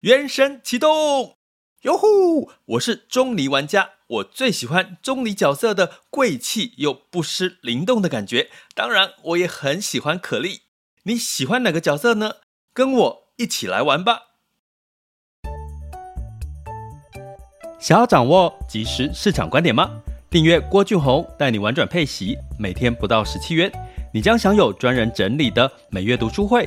原神启动，哟呼！我是钟离玩家，我最喜欢钟离角色的贵气又不失灵动的感觉。当然，我也很喜欢可莉。你喜欢哪个角色呢？跟我一起来玩吧！想要掌握即时市场观点吗？订阅郭俊宏带你玩转配息，每天不到十七元，你将享有专人整理的每月读书会。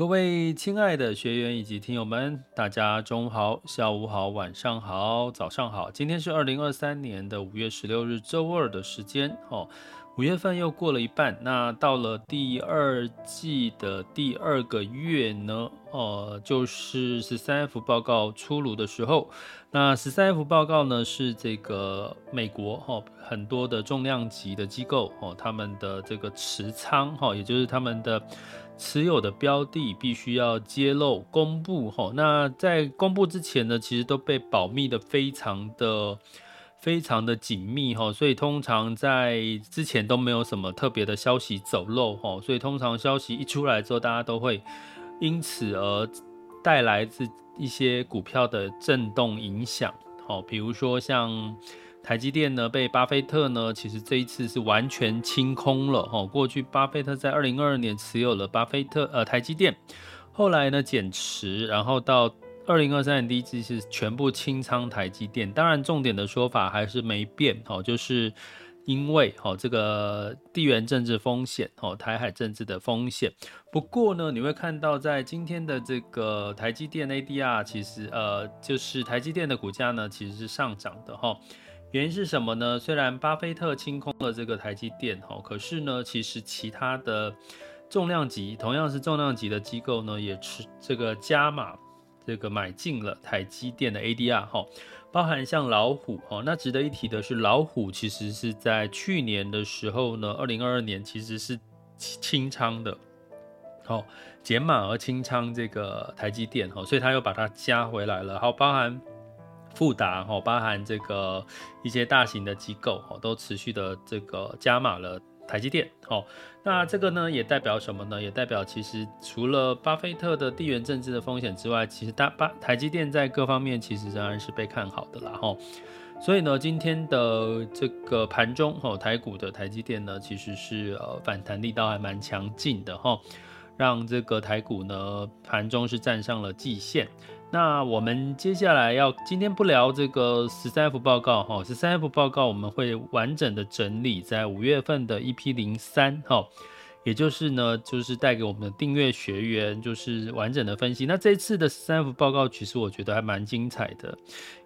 各位亲爱的学员以及听友们，大家中午好、下午好、晚上好、早上好。今天是二零二三年的五月十六日周二的时间哦。五月份又过了一半，那到了第二季的第二个月呢，呃，就是十三 F 报告出炉的时候。那十三 F 报告呢，是这个美国哈很多的重量级的机构哦，他们的这个持仓哈，也就是他们的。持有的标的必须要揭露公布吼，那在公布之前呢，其实都被保密的非常的非常的紧密哈，所以通常在之前都没有什么特别的消息走漏吼，所以通常消息一出来之后，大家都会因此而带来自一些股票的震动影响，好，比如说像。台积电呢，被巴菲特呢，其实这一次是完全清空了哈。过去巴菲特在二零二二年持有了巴菲特呃台积电，后来呢减持，然后到二零二三年第一季是全部清仓台积电。当然，重点的说法还是没变哈，就是因为哈这个地缘政治风险哦，台海政治的风险。不过呢，你会看到在今天的这个台积电 ADR，其实呃就是台积电的股价呢，其实是上涨的哈。原因是什么呢？虽然巴菲特清空了这个台积电，哈，可是呢，其实其他的重量级，同样是重量级的机构呢，也是这个加码，这个买进了台积电的 ADR，哈，包含像老虎，哈，那值得一提的是，老虎其实是在去年的时候呢，二零二二年其实是清仓的，好，减码而清仓这个台积电，哈，所以他又把它加回来了，好，包含。富达哈，包含这个一些大型的机构哈，都持续的这个加码了台积电。好，那这个呢也代表什么呢？也代表其实除了巴菲特的地缘政治的风险之外，其实大巴台积电在各方面其实仍然是被看好的啦哈。所以呢，今天的这个盘中哈，台股的台积电呢，其实是呃反弹力道还蛮强劲的哈，让这个台股呢盘中是站上了季线。那我们接下来要今天不聊这个十三 F 报告哈，十三 F 报告我们会完整的整理在五月份的 EP 零三哈，也就是呢，就是带给我们的订阅学员就是完整的分析。那这次的十三 F 报告其实我觉得还蛮精彩的，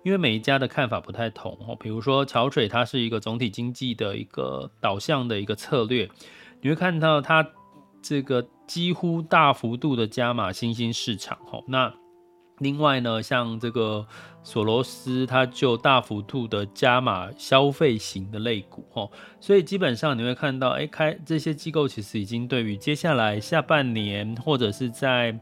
因为每一家的看法不太同哦。比如说桥水它是一个总体经济的一个导向的一个策略，你会看到它这个几乎大幅度的加码新兴市场哈，那。另外呢，像这个索罗斯，他就大幅度的加码消费型的类股，哈，所以基本上你会看到，哎，开这些机构其实已经对于接下来下半年或者是在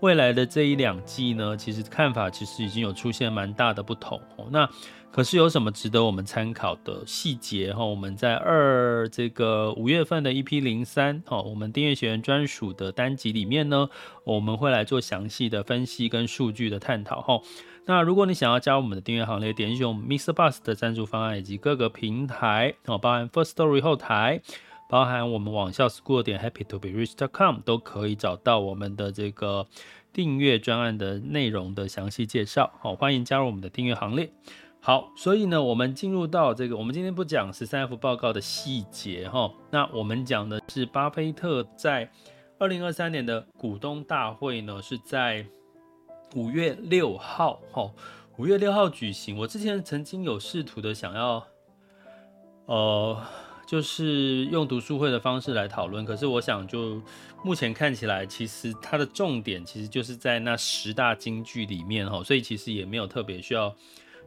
未来的这一两季呢，其实看法其实已经有出现蛮大的不同，那。可是有什么值得我们参考的细节哈？我们在二这个五月份的 EP 零三哦，我们订阅学员专属的单集里面呢，我们会来做详细的分析跟数据的探讨哈。那如果你想要加入我们的订阅行列，点击我们 Mr. Bus 的赞助方案以及各个平台哦，包含 First Story 后台，包含我们网校 School 点 HappyToBeRich.com 都可以找到我们的这个订阅专案的内容的详细介绍。好，欢迎加入我们的订阅行列。好，所以呢，我们进入到这个，我们今天不讲十三 F 报告的细节哈，那我们讲的是巴菲特在二零二三年的股东大会呢，是在五月六号哈，五月六号举行。我之前曾经有试图的想要，呃，就是用读书会的方式来讨论，可是我想就目前看起来，其实它的重点其实就是在那十大金句里面哈，所以其实也没有特别需要。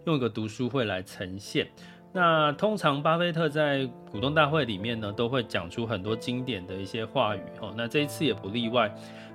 用一个读书会来呈现。那通常巴菲特在股东大会里面呢，都会讲出很多经典的一些话语哦。那这一次也不例外。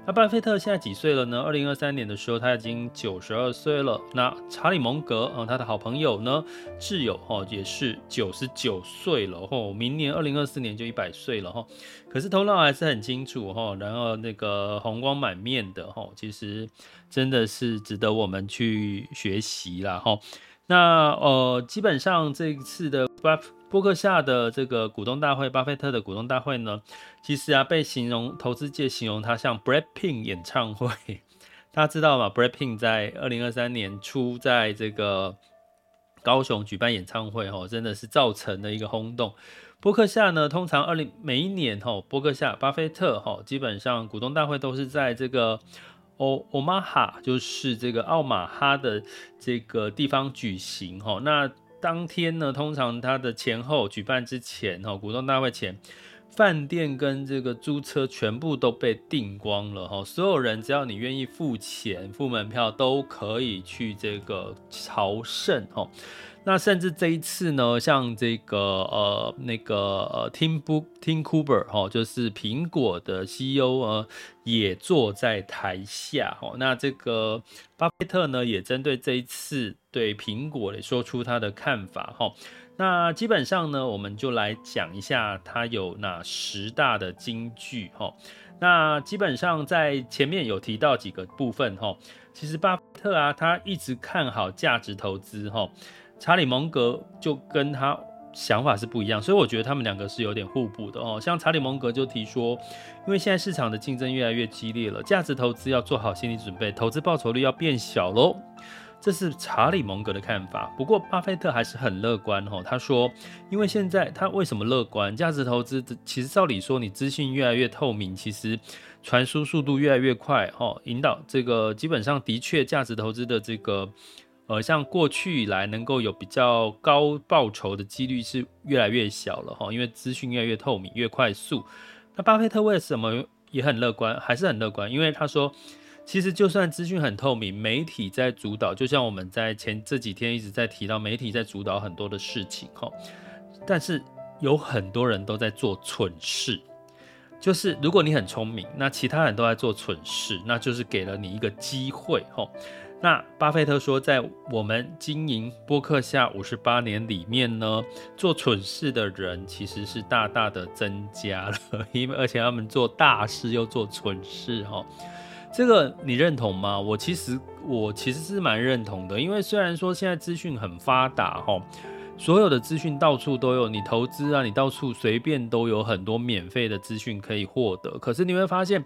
那巴菲特现在几岁了呢？二零二三年的时候，他已经九十二岁了。那查理蒙格嗯，他的好朋友呢，挚友哈，也是九十九岁了哈。明年二零二四年就一百岁了哈。可是头脑还是很清楚哈，然后那个红光满面的哈，其实真的是值得我们去学习啦哈。那呃，基本上这一次的巴波克夏的这个股东大会，巴菲特的股东大会呢，其实啊被形容投资界形容它像 Brad Pink 演唱会，大家知道吗？Brad Pink 在二零二三年初在这个高雄举办演唱会，哦，真的是造成了一个轰动。波克夏呢，通常二零每一年，哈，波克夏、巴菲特，哈，基本上股东大会都是在这个。欧欧马哈就是这个奥马哈的这个地方举行哈，那当天呢，通常它的前后举办之前哈，股东大会前，饭店跟这个租车全部都被订光了哈，所有人只要你愿意付钱付门票，都可以去这个朝圣哈。那甚至这一次呢，像这个呃那个呃 Tim Book Tim Cooper 哈，就是苹果的 CEO 呃，也坐在台下哈。那这个巴菲特呢，也针对这一次对苹果也说出他的看法哈。那基本上呢，我们就来讲一下他有哪十大的金句哈。那基本上在前面有提到几个部分哈。其实巴菲特啊，他一直看好价值投资哈。查理蒙格就跟他想法是不一样，所以我觉得他们两个是有点互补的哦。像查理蒙格就提说，因为现在市场的竞争越来越激烈了，价值投资要做好心理准备，投资报酬率要变小喽。这是查理蒙格的看法。不过巴菲特还是很乐观哦。他说，因为现在他为什么乐观？价值投资其实照理说，你资讯越来越透明，其实传输速度越来越快哦，引导这个基本上的确价值投资的这个。呃，像过去以来能够有比较高报酬的几率是越来越小了哈，因为资讯越来越透明、越快速。那巴菲特为什么也很乐观？还是很乐观？因为他说，其实就算资讯很透明，媒体在主导，就像我们在前这几天一直在提到，媒体在主导很多的事情哈。但是有很多人都在做蠢事，就是如果你很聪明，那其他人都在做蠢事，那就是给了你一个机会哈。那巴菲特说，在我们经营播客下五十八年里面呢，做蠢事的人其实是大大的增加了，因为而且他们做大事又做蠢事哈，这个你认同吗？我其实我其实是蛮认同的，因为虽然说现在资讯很发达哈。所有的资讯到处都有，你投资啊，你到处随便都有很多免费的资讯可以获得。可是你会发现，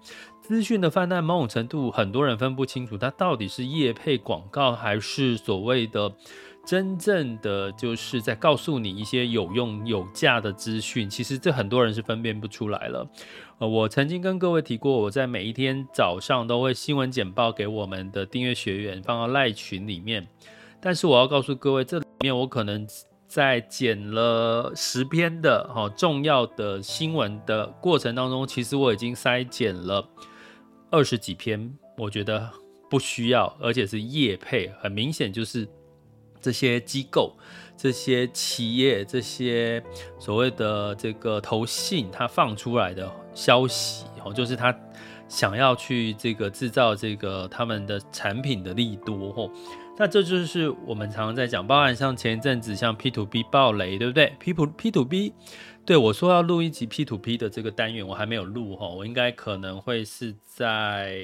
资讯的泛滥，某种程度很多人分不清楚，它到底是业配广告，还是所谓的真正的就是在告诉你一些有用有价的资讯。其实这很多人是分辨不出来了。呃，我曾经跟各位提过，我在每一天早上都会新闻简报给我们的订阅学员放到赖群里面。但是我要告诉各位，这里面我可能。在剪了十篇的哈重要的新闻的过程当中，其实我已经筛减了二十几篇，我觉得不需要，而且是业配，很明显就是这些机构、这些企业、这些所谓的这个投信，他放出来的消息哦，就是他想要去这个制造这个他们的产品的利多吼。那这就是我们常常在讲，包含像前一阵子像 P to B 爆雷，对不对？P to P to B，对我说要录一集 P to P 的这个单元，我还没有录哈，我应该可能会是在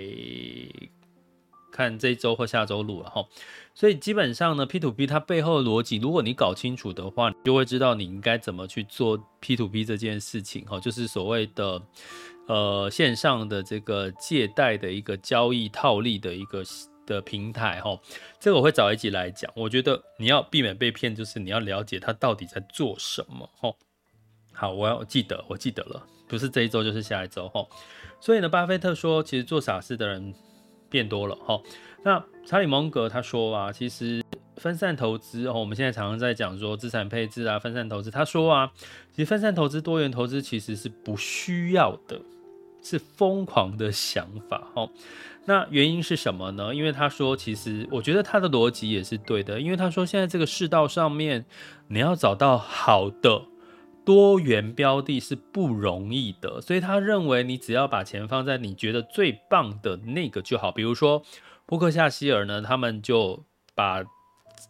看这周或下周录了哈。所以基本上呢，P to P 它背后的逻辑，如果你搞清楚的话，你就会知道你应该怎么去做 P to P 这件事情哈，就是所谓的呃线上的这个借贷的一个交易套利的一个。的平台哈，这个我会找一集来讲。我觉得你要避免被骗，就是你要了解他到底在做什么哈。好，我要记得，我记得了，不是这一周就是下一周哈。所以呢，巴菲特说，其实做傻事的人变多了哈。那查理蒙格他说啊，其实分散投资哦，我们现在常常在讲说资产配置啊，分散投资。他说啊，其实分散投资、多元投资其实是不需要的。是疯狂的想法哦。那原因是什么呢？因为他说，其实我觉得他的逻辑也是对的，因为他说现在这个世道上面，你要找到好的多元标的是不容易的，所以他认为你只要把钱放在你觉得最棒的那个就好。比如说波克夏希尔呢，他们就把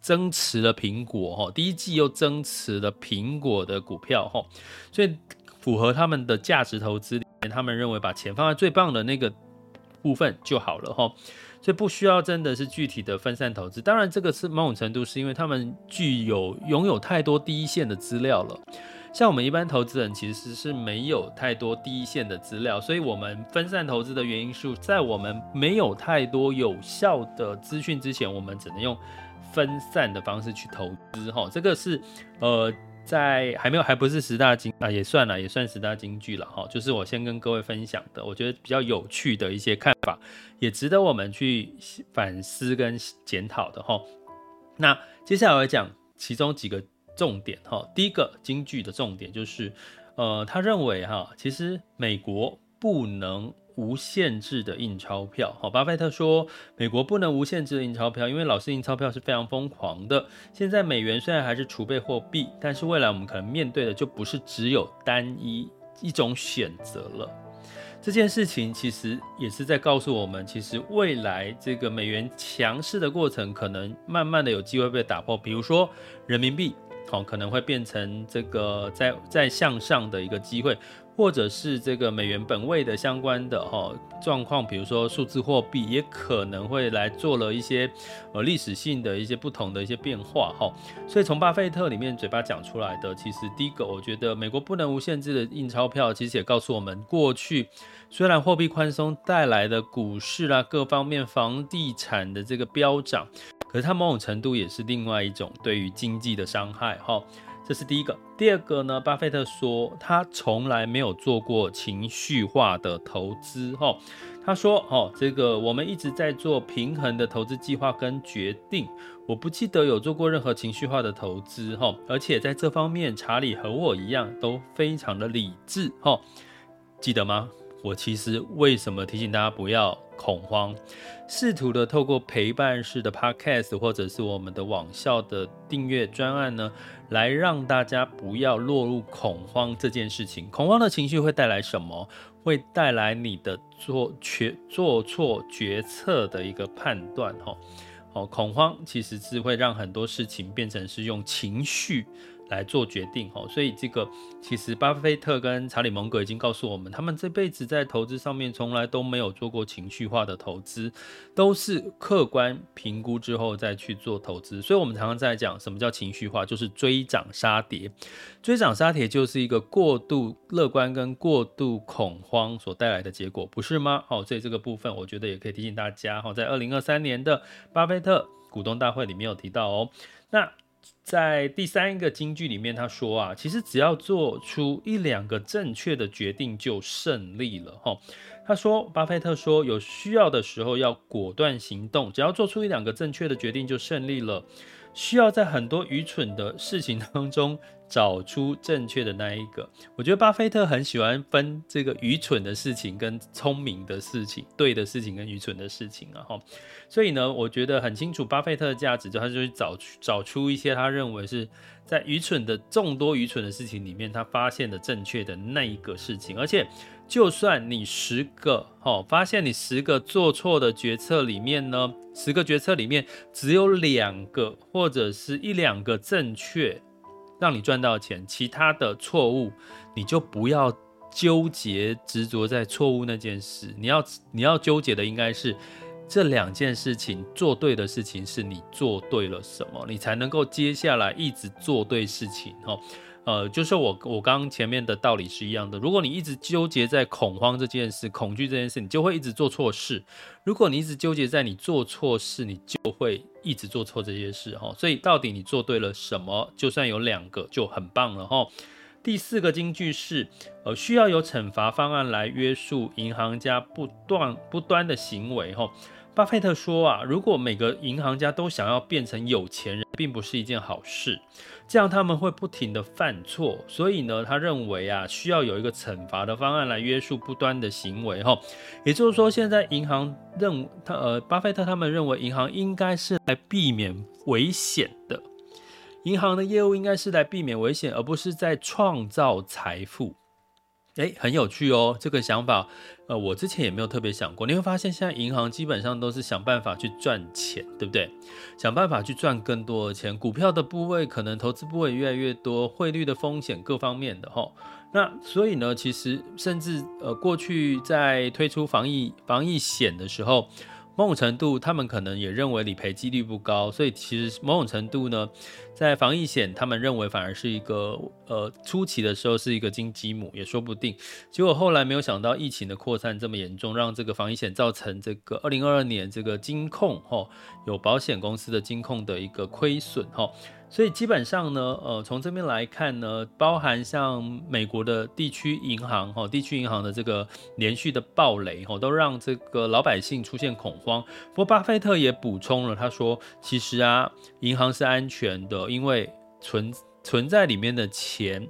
增持了苹果哈，第一季又增持了苹果的股票哈，所以符合他们的价值投资，他们认为把钱放在最棒的那个。部分就好了哈，所以不需要真的是具体的分散投资。当然，这个是某种程度是因为他们具有拥有太多第一线的资料了。像我们一般投资人其实是没有太多第一线的资料，所以我们分散投资的原因是在我们没有太多有效的资讯之前，我们只能用分散的方式去投资哈。这个是呃。在还没有还不是十大金啊，也算了，也算十大金句了哈。就是我先跟各位分享的，我觉得比较有趣的一些看法，也值得我们去反思跟检讨的哈。那接下来我讲其中几个重点哈。第一个京剧的重点就是，呃，他认为哈，其实美国不能。无限制的印钞票，好，巴菲特说，美国不能无限制的印钞票，因为老是印钞票是非常疯狂的。现在美元虽然还是储备货币，但是未来我们可能面对的就不是只有单一一种选择了。这件事情其实也是在告诉我们，其实未来这个美元强势的过程，可能慢慢的有机会被打破。比如说人民币，好，可能会变成这个在在向上的一个机会。或者是这个美元本位的相关的哈状况，比如说数字货币也可能会来做了一些呃历史性的一些不同的一些变化哈，所以从巴菲特里面嘴巴讲出来的，其实第一个我觉得美国不能无限制的印钞票，其实也告诉我们，过去虽然货币宽松带来的股市啦各方面房地产的这个飙涨，可是它某种程度也是另外一种对于经济的伤害哈。这是第一个，第二个呢？巴菲特说他从来没有做过情绪化的投资。哈，他说：“哦，这个我们一直在做平衡的投资计划跟决定，我不记得有做过任何情绪化的投资。哈，而且在这方面，查理和我一样都非常的理智。哈，记得吗？我其实为什么提醒大家不要恐慌？试图的透过陪伴式的 podcast 或者是我们的网校的订阅专案呢？”来让大家不要落入恐慌这件事情，恐慌的情绪会带来什么？会带来你的做决做错决策的一个判断，哈，哦，恐慌其实是会让很多事情变成是用情绪。来做决定哈，所以这个其实巴菲特跟查理蒙格已经告诉我们，他们这辈子在投资上面从来都没有做过情绪化的投资，都是客观评估之后再去做投资。所以，我们常常在讲什么叫情绪化，就是追涨杀跌。追涨杀跌就是一个过度乐观跟过度恐慌所带来的结果，不是吗？好，所以这个部分我觉得也可以提醒大家哈，在二零二三年的巴菲特股东大会里面有提到哦，那。在第三个金句里面，他说啊，其实只要做出一两个正确的决定就胜利了哈。他说，巴菲特说，有需要的时候要果断行动，只要做出一两个正确的决定就胜利了。需要在很多愚蠢的事情当中找出正确的那一个。我觉得巴菲特很喜欢分这个愚蠢的事情跟聪明的事情，对的事情跟愚蠢的事情啊哈。所以呢，我觉得很清楚巴菲特的价值，就他就去找找出一些他认为是在愚蠢的众多愚蠢的事情里面，他发现的正确的那一个事情，而且。就算你十个哦，发现你十个做错的决策里面呢，十个决策里面只有两个或者是一两个正确，让你赚到钱，其他的错误你就不要纠结执着在错误那件事，你要你要纠结的应该是这两件事情做对的事情是你做对了什么，你才能够接下来一直做对事情哦。呃，就是我我刚刚前面的道理是一样的。如果你一直纠结在恐慌这件事、恐惧这件事，你就会一直做错事；如果你一直纠结在你做错事，你就会一直做错这些事哈。所以到底你做对了什么？就算有两个就很棒了哈。第四个金句是，呃，需要有惩罚方案来约束银行家不断不端的行为哈。巴菲特说啊，如果每个银行家都想要变成有钱人，并不是一件好事，这样他们会不停的犯错。所以呢，他认为啊，需要有一个惩罚的方案来约束不端的行为。哈，也就是说，现在银行认他呃，巴菲特他们认为银行应该是来避免危险的，银行的业务应该是来避免危险，而不是在创造财富。诶，很有趣哦，这个想法，呃，我之前也没有特别想过。你会发现，现在银行基本上都是想办法去赚钱，对不对？想办法去赚更多的钱。股票的部位可能投资部位越来越多，汇率的风险各方面的齁。那所以呢，其实甚至呃，过去在推出防疫防疫险的时候。某种程度，他们可能也认为理赔几率不高，所以其实某种程度呢，在防疫险，他们认为反而是一个呃初期的时候是一个金鸡母，也说不定。结果后来没有想到疫情的扩散这么严重，让这个防疫险造成这个二零二二年这个金控哦有保险公司的金控的一个亏损哦。所以基本上呢，呃，从这边来看呢，包含像美国的地区银行哈，地区银行的这个连续的暴雷哈，都让这个老百姓出现恐慌。不过巴菲特也补充了，他说，其实啊，银行是安全的，因为存存在里面的钱。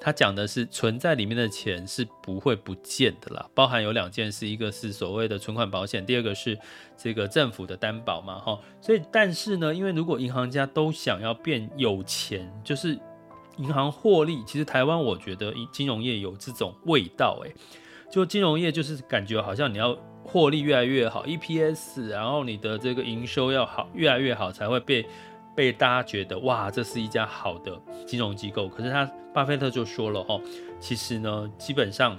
他讲的是存在里面的钱是不会不见的啦，包含有两件事，一个是所谓的存款保险，第二个是这个政府的担保嘛，哈，所以但是呢，因为如果银行家都想要变有钱，就是银行获利，其实台湾我觉得金融业有这种味道，诶，就金融业就是感觉好像你要获利越来越好，EPS，然后你的这个营收要好，越来越好才会被。被大家觉得哇，这是一家好的金融机构。可是他巴菲特就说了哦，其实呢，基本上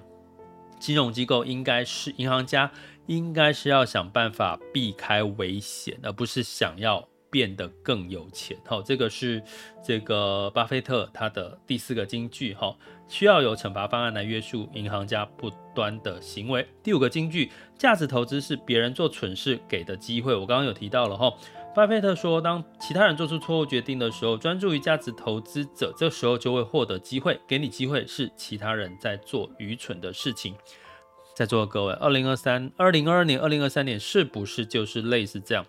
金融机构应该是银行家，应该是要想办法避开危险，而不是想要变得更有钱。好，这个是这个巴菲特他的第四个金句哈，需要有惩罚方案来约束银行家不端的行为。第五个金句，价值投资是别人做蠢事给的机会。我刚刚有提到了哈。巴菲特说：“当其他人做出错误决定的时候，专注于价值投资者，这时候就会获得机会。给你机会是其他人在做愚蠢的事情。”在座的各位，二零二三、二零二二年、二零二三年是不是就是类似这样？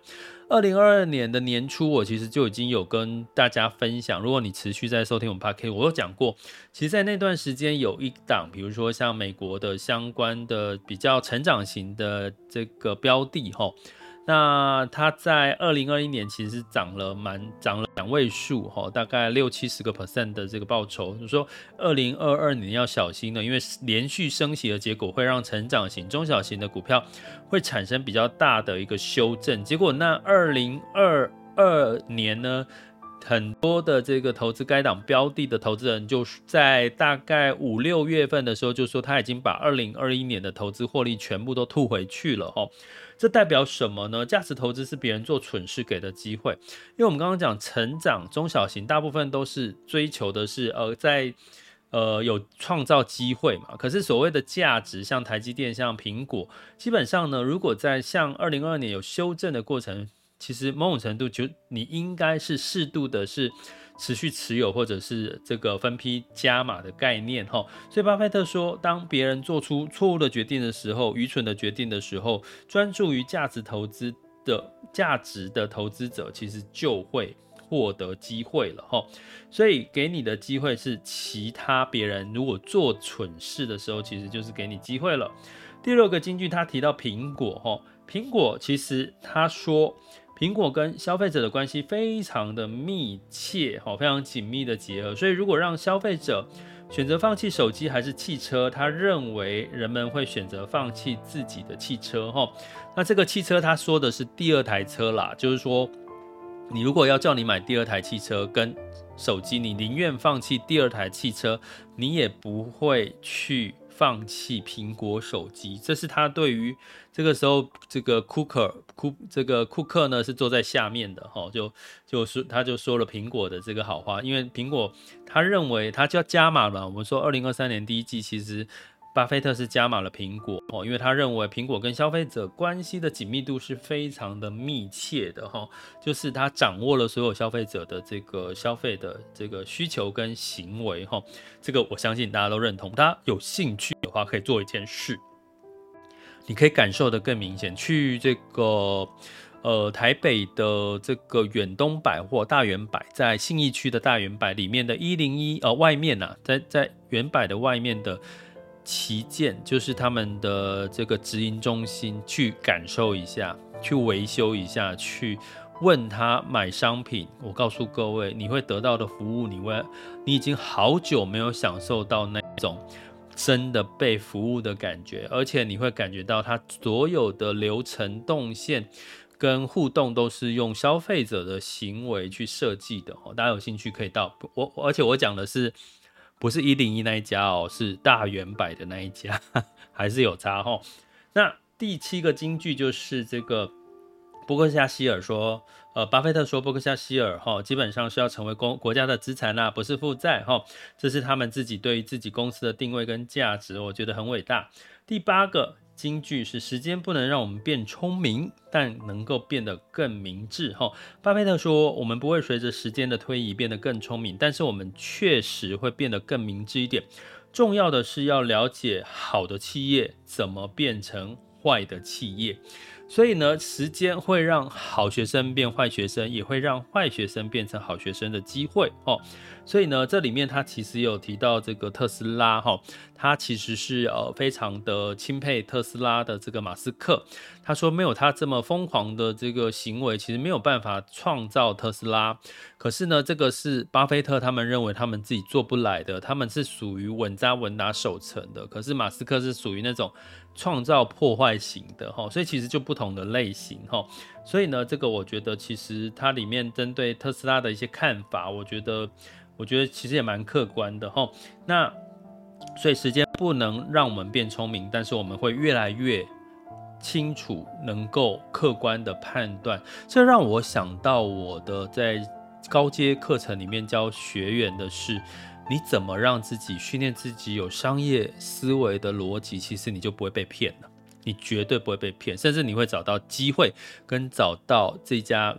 二零二二年的年初，我其实就已经有跟大家分享。如果你持续在收听我们 Podcast，我有讲过，其实，在那段时间有一档，比如说像美国的相关的比较成长型的这个标的，哈。那它在二零二一年其实涨了蛮涨了两位数哈，大概六七十个 percent 的这个报酬。就是说二零二二年要小心的，因为连续升息的结果会让成长型、中小型的股票会产生比较大的一个修正。结果那二零二二年呢，很多的这个投资该档标的的投资人，就在大概五六月份的时候就说他已经把二零二一年的投资获利全部都吐回去了哈。这代表什么呢？价值投资是别人做蠢事给的机会，因为我们刚刚讲成长中小型，大部分都是追求的是呃在呃有创造机会嘛。可是所谓的价值，像台积电、像苹果，基本上呢，如果在像二零二二年有修正的过程，其实某种程度就你应该是适度的是。持续持有或者是这个分批加码的概念哈，所以巴菲特说，当别人做出错误的决定的时候，愚蠢的决定的时候，专注于价值投资的价值的投资者，其实就会获得机会了哈。所以给你的机会是其他别人如果做蠢事的时候，其实就是给你机会了。第六个金句，他提到苹果哈，苹果其实他说。苹果跟消费者的关系非常的密切，哈，非常紧密的结合。所以，如果让消费者选择放弃手机还是汽车，他认为人们会选择放弃自己的汽车，哈。那这个汽车，他说的是第二台车啦，就是说，你如果要叫你买第二台汽车跟手机，你宁愿放弃第二台汽车，你也不会去。放弃苹果手机，这是他对于这个时候这个库克库这个库克呢是坐在下面的哈，就就是他就说了苹果的这个好话，因为苹果他认为他就要加码了。我们说二零二三年第一季其实。巴菲特是加码了苹果哦，因为他认为苹果跟消费者关系的紧密度是非常的密切的哈，就是他掌握了所有消费者的这个消费的这个需求跟行为哈，这个我相信大家都认同。大家有兴趣的话，可以做一件事。你可以感受得更明显。去这个呃台北的这个远东百货大远百，在信义区的大远百里面的一零一呃外面呐、在在远百的外面的旗舰，就是他们的这个直营中心，去感受一下，去维修一下，去问他买商品。我告诉各位，你会得到的服务，你会你已经好久没有享受到那种。真的被服务的感觉，而且你会感觉到它所有的流程动线跟互动都是用消费者的行为去设计的哦。大家有兴趣可以到我，而且我讲的是不是一零一那一家哦，是大圆百的那一家，还是有差哦。那第七个金句就是这个伯克夏希尔说。呃，巴菲特说，伯克夏希尔哈基本上是要成为公国家的资产啦，不是负债哈，这是他们自己对于自己公司的定位跟价值，我觉得很伟大。第八个金句是：时间不能让我们变聪明，但能够变得更明智哈。巴菲特说，我们不会随着时间的推移变得更聪明，但是我们确实会变得更明智一点。重要的是要了解好的企业怎么变成坏的企业。所以呢，时间会让好学生变坏学生，也会让坏学生变成好学生的机会哦。所以呢，这里面他其实有提到这个特斯拉哈，他其实是呃非常的钦佩特斯拉的这个马斯克。他说没有他这么疯狂的这个行为，其实没有办法创造特斯拉。可是呢，这个是巴菲特他们认为他们自己做不来的，他们是属于稳扎稳打守成的。可是马斯克是属于那种。创造破坏型的哈，所以其实就不同的类型哈，所以呢，这个我觉得其实它里面针对特斯拉的一些看法，我觉得我觉得其实也蛮客观的哈。那所以时间不能让我们变聪明，但是我们会越来越清楚，能够客观的判断。这让我想到我的在高阶课程里面教学员的是。你怎么让自己训练自己有商业思维的逻辑？其实你就不会被骗了，你绝对不会被骗，甚至你会找到机会跟找到这家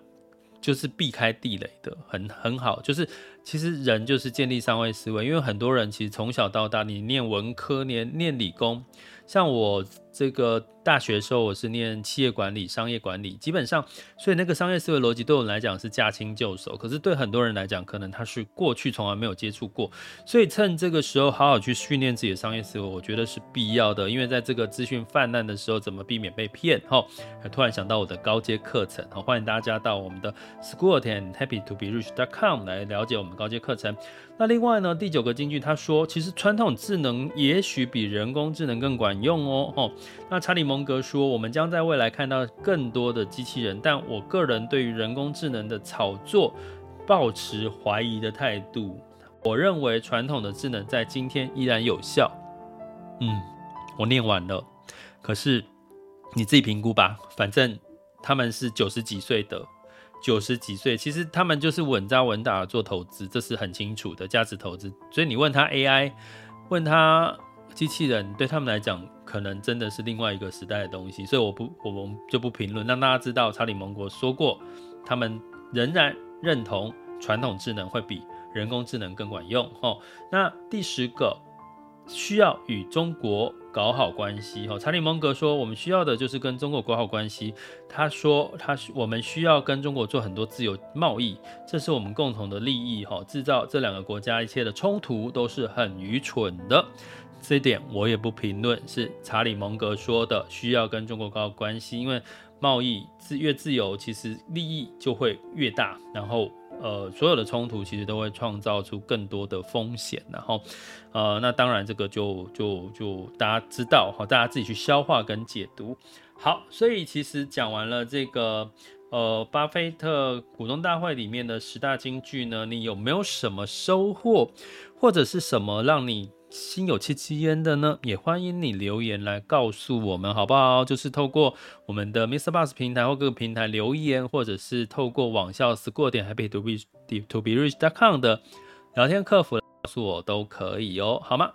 就是避开地雷的很很好。就是其实人就是建立商业思维，因为很多人其实从小到大，你念文科、念念理工，像我。这个大学的时候，我是念企业管理、商业管理，基本上，所以那个商业思维逻辑对我来讲是驾轻就熟。可是对很多人来讲，可能他是过去从来没有接触过。所以趁这个时候，好好去训练自己的商业思维，我觉得是必要的。因为在这个资讯泛滥的时候，怎么避免被骗？哈，突然想到我的高阶课程，欢迎大家到我们的 School and Happy to be rich dot com 来了解我们高阶课程。那另外呢，第九个金句他说，其实传统智能也许比人工智能更管用哦。哦，那查理蒙格说，我们将在未来看到更多的机器人，但我个人对于人工智能的炒作抱持怀疑的态度。我认为传统的智能在今天依然有效。嗯，我念完了，可是你自己评估吧，反正他们是九十几岁的。九十几岁，其实他们就是稳扎稳打做投资，这是很清楚的价值投资。所以你问他 AI，问他机器人，对他们来讲，可能真的是另外一个时代的东西。所以我不，我们就不评论，让大家知道查理蒙格说过，他们仍然认同传统智能会比人工智能更管用。哦，那第十个。需要与中国搞好关系哈，查理蒙格说，我们需要的就是跟中国搞好关系。他说，他我们需要跟中国做很多自由贸易，这是我们共同的利益哈。制造这两个国家一切的冲突都是很愚蠢的，这一点我也不评论。是查理蒙格说的，需要跟中国搞好关系，因为贸易自越自由，其实利益就会越大，然后。呃，所有的冲突其实都会创造出更多的风险，然后，呃，那当然这个就就就大家知道哈，大家自己去消化跟解读。好，所以其实讲完了这个呃巴菲特股东大会里面的十大金句呢，你有没有什么收获，或者是什么让你？心有戚戚焉的呢，也欢迎你留言来告诉我们，好不好？就是透过我们的 miss Bus 平台或各个平台留言，或者是透过网校 School 点 Happy to be to be rich dot com 的聊天客服告诉我都可以哦，好吗？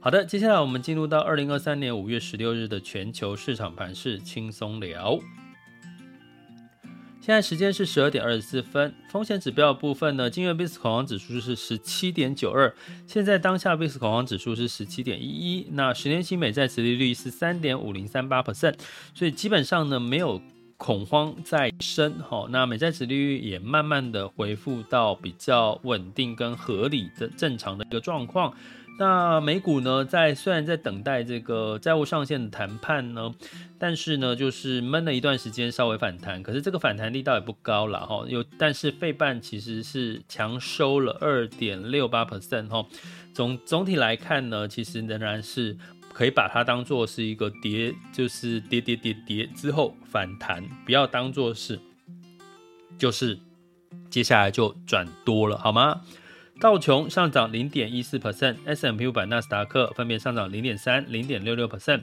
好的，接下来我们进入到二零二三年五月十六日的全球市场盘势轻松聊。现在时间是十二点二十四分，风险指标的部分呢，今日 VIX 恐慌指数是十七点九二，现在当下 VIX 恐慌指数是十七点一一，那十年期美债殖利率是三点五零三八 percent，所以基本上呢没有恐慌在升，哈，那美债殖利率也慢慢的恢复到比较稳定跟合理的正常的一个状况。那美股呢，在虽然在等待这个债务上限的谈判呢，但是呢，就是闷了一段时间，稍微反弹，可是这个反弹力道也不高了哈。有，但是费半其实是强收了二点六八 percent 哈。总总体来看呢，其实仍然是可以把它当做是一个跌，就是跌跌跌跌之后反弹，不要当做是，就是接下来就转多了，好吗？道琼上涨零点一四 percent，S&P 五百、纳斯达克分别上涨零点三、零点六六 percent，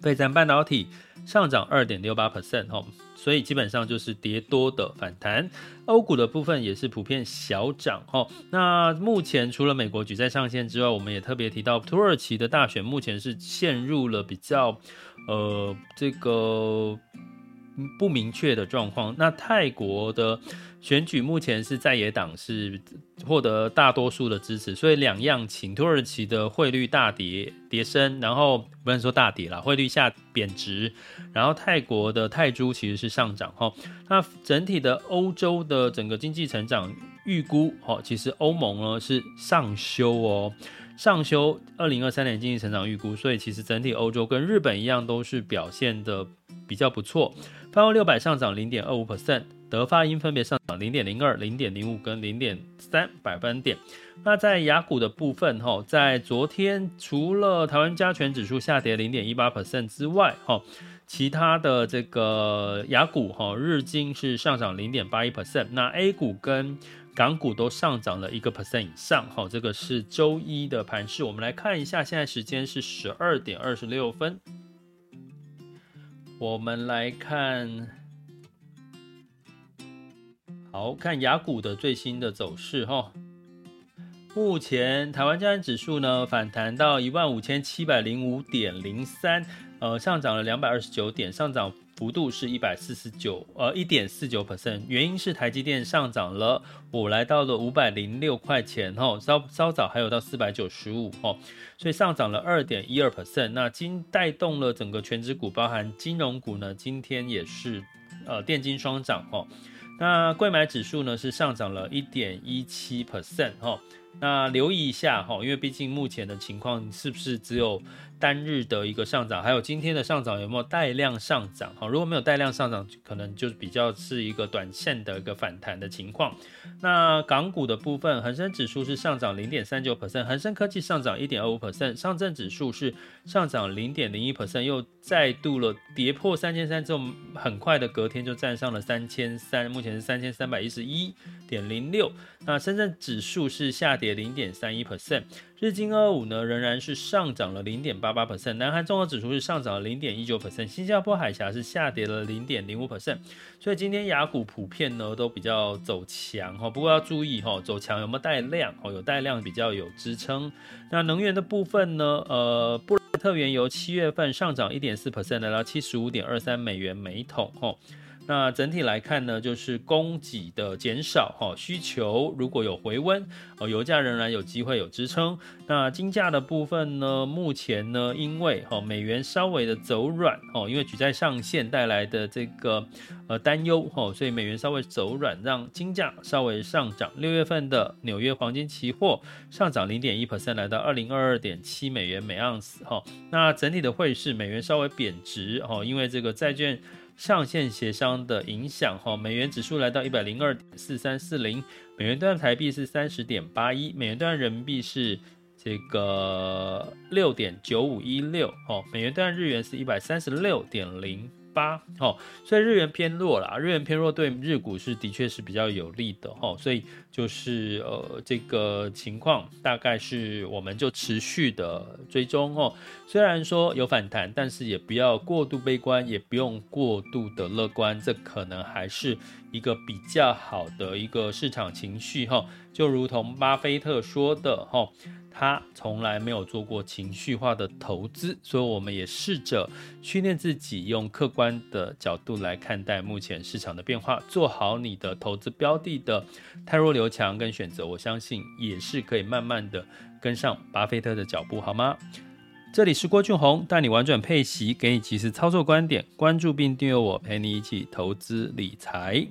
费城半导体上涨二点六八 percent，哈，所以基本上就是跌多的反弹。欧股的部分也是普遍小涨，哈。那目前除了美国举债上限之外，我们也特别提到土耳其的大选目前是陷入了比较，呃，这个。不明确的状况。那泰国的选举目前是在野党是获得大多数的支持，所以两样情。土耳其的汇率大跌跌升，然后不能说大跌啦，汇率下贬值，然后泰国的泰铢其实是上涨哈。那整体的欧洲的整个经济成长预估哈，其实欧盟呢是上修哦，上修二零二三年经济成长预估，所以其实整体欧洲跟日本一样都是表现的比较不错。泛欧六百上涨零点二五 percent，德法英分别上涨零点零二、零点零五跟零点三百分点。那在雅股的部分，哈，在昨天除了台湾加权指数下跌零点一八 percent 之外，哈，其他的这个雅股，哈，日经是上涨零点八一 percent，那 A 股跟港股都上涨了一个 percent 以上，哈，这个是周一的盘势。我们来看一下，现在时间是十二点二十六分。我们来看，好看雅股的最新的走势哈。目前台湾加权指数呢反弹到一万五千七百零五点零三，呃，上涨了两百二十九点，上涨。幅度是一百四十九，呃，一点四九 percent。原因是台积电上涨了，我来到了五百零六块钱，吼，稍稍早还有到四百九十五，吼，所以上涨了二点一二 percent。那今带动了整个权值股，包含金融股呢，今天也是，呃，电金双涨，吼。那贵买指数呢是上涨了一点一七 percent，吼。那留意一下哈，因为毕竟目前的情况是不是只有单日的一个上涨，还有今天的上涨有没有带量上涨哈？如果没有带量上涨，可能就比较是一个短线的一个反弹的情况。那港股的部分，恒生指数是上涨零点三九 percent，恒生科技上涨一点二五 percent，上证指数是上涨零点零一 percent，又再度了跌破三千三之后，很快的隔天就站上了三千三，目前是三千三百一十一点零六。那深圳指数是下跌零点三一 percent，日经二五呢仍然是上涨了零点八八 percent，南韩综合指数是上涨了零点一九 percent，新加坡海峡是下跌了零点零五 percent，所以今天雅股普遍呢都比较走强哈，不过要注意哈，走强有没有带量哦？有带量比较有支撑。那能源的部分呢，呃，布特原油七月份上涨一点四 percent，来到七十五点二三美元每桶哈。那整体来看呢，就是供给的减少，哈，需求如果有回温，哦，油价仍然有机会有支撑。那金价的部分呢，目前呢，因为哈美元稍微的走软，哦，因为举债上限带来的这个呃担忧，哈，所以美元稍微走软，让金价稍微上涨。六月份的纽约黄金期货上涨零点一 percent，来到二零二二点七美元每盎司，哈。那整体的汇市，美元稍微贬值，哈，因为这个债券。上限协商的影响，哈，美元指数来到一百零二点四三四零，美元兑台币是三十点八一，美元兑人民币是这个六点九五一六，哦，美元兑日元是一百三十六点零。八，哦，所以日元偏弱啦，日元偏弱对日股是的确是比较有利的，哦，所以就是呃这个情况大概是我们就持续的追踪哦，虽然说有反弹，但是也不要过度悲观，也不用过度的乐观，这可能还是一个比较好的一个市场情绪哈，就如同巴菲特说的哈。他从来没有做过情绪化的投资，所以我们也试着训练自己用客观的角度来看待目前市场的变化，做好你的投资标的的汰弱留强跟选择，我相信也是可以慢慢的跟上巴菲特的脚步，好吗？这里是郭俊宏，带你玩转配息，给你及时操作观点，关注并订阅我，陪你一起投资理财。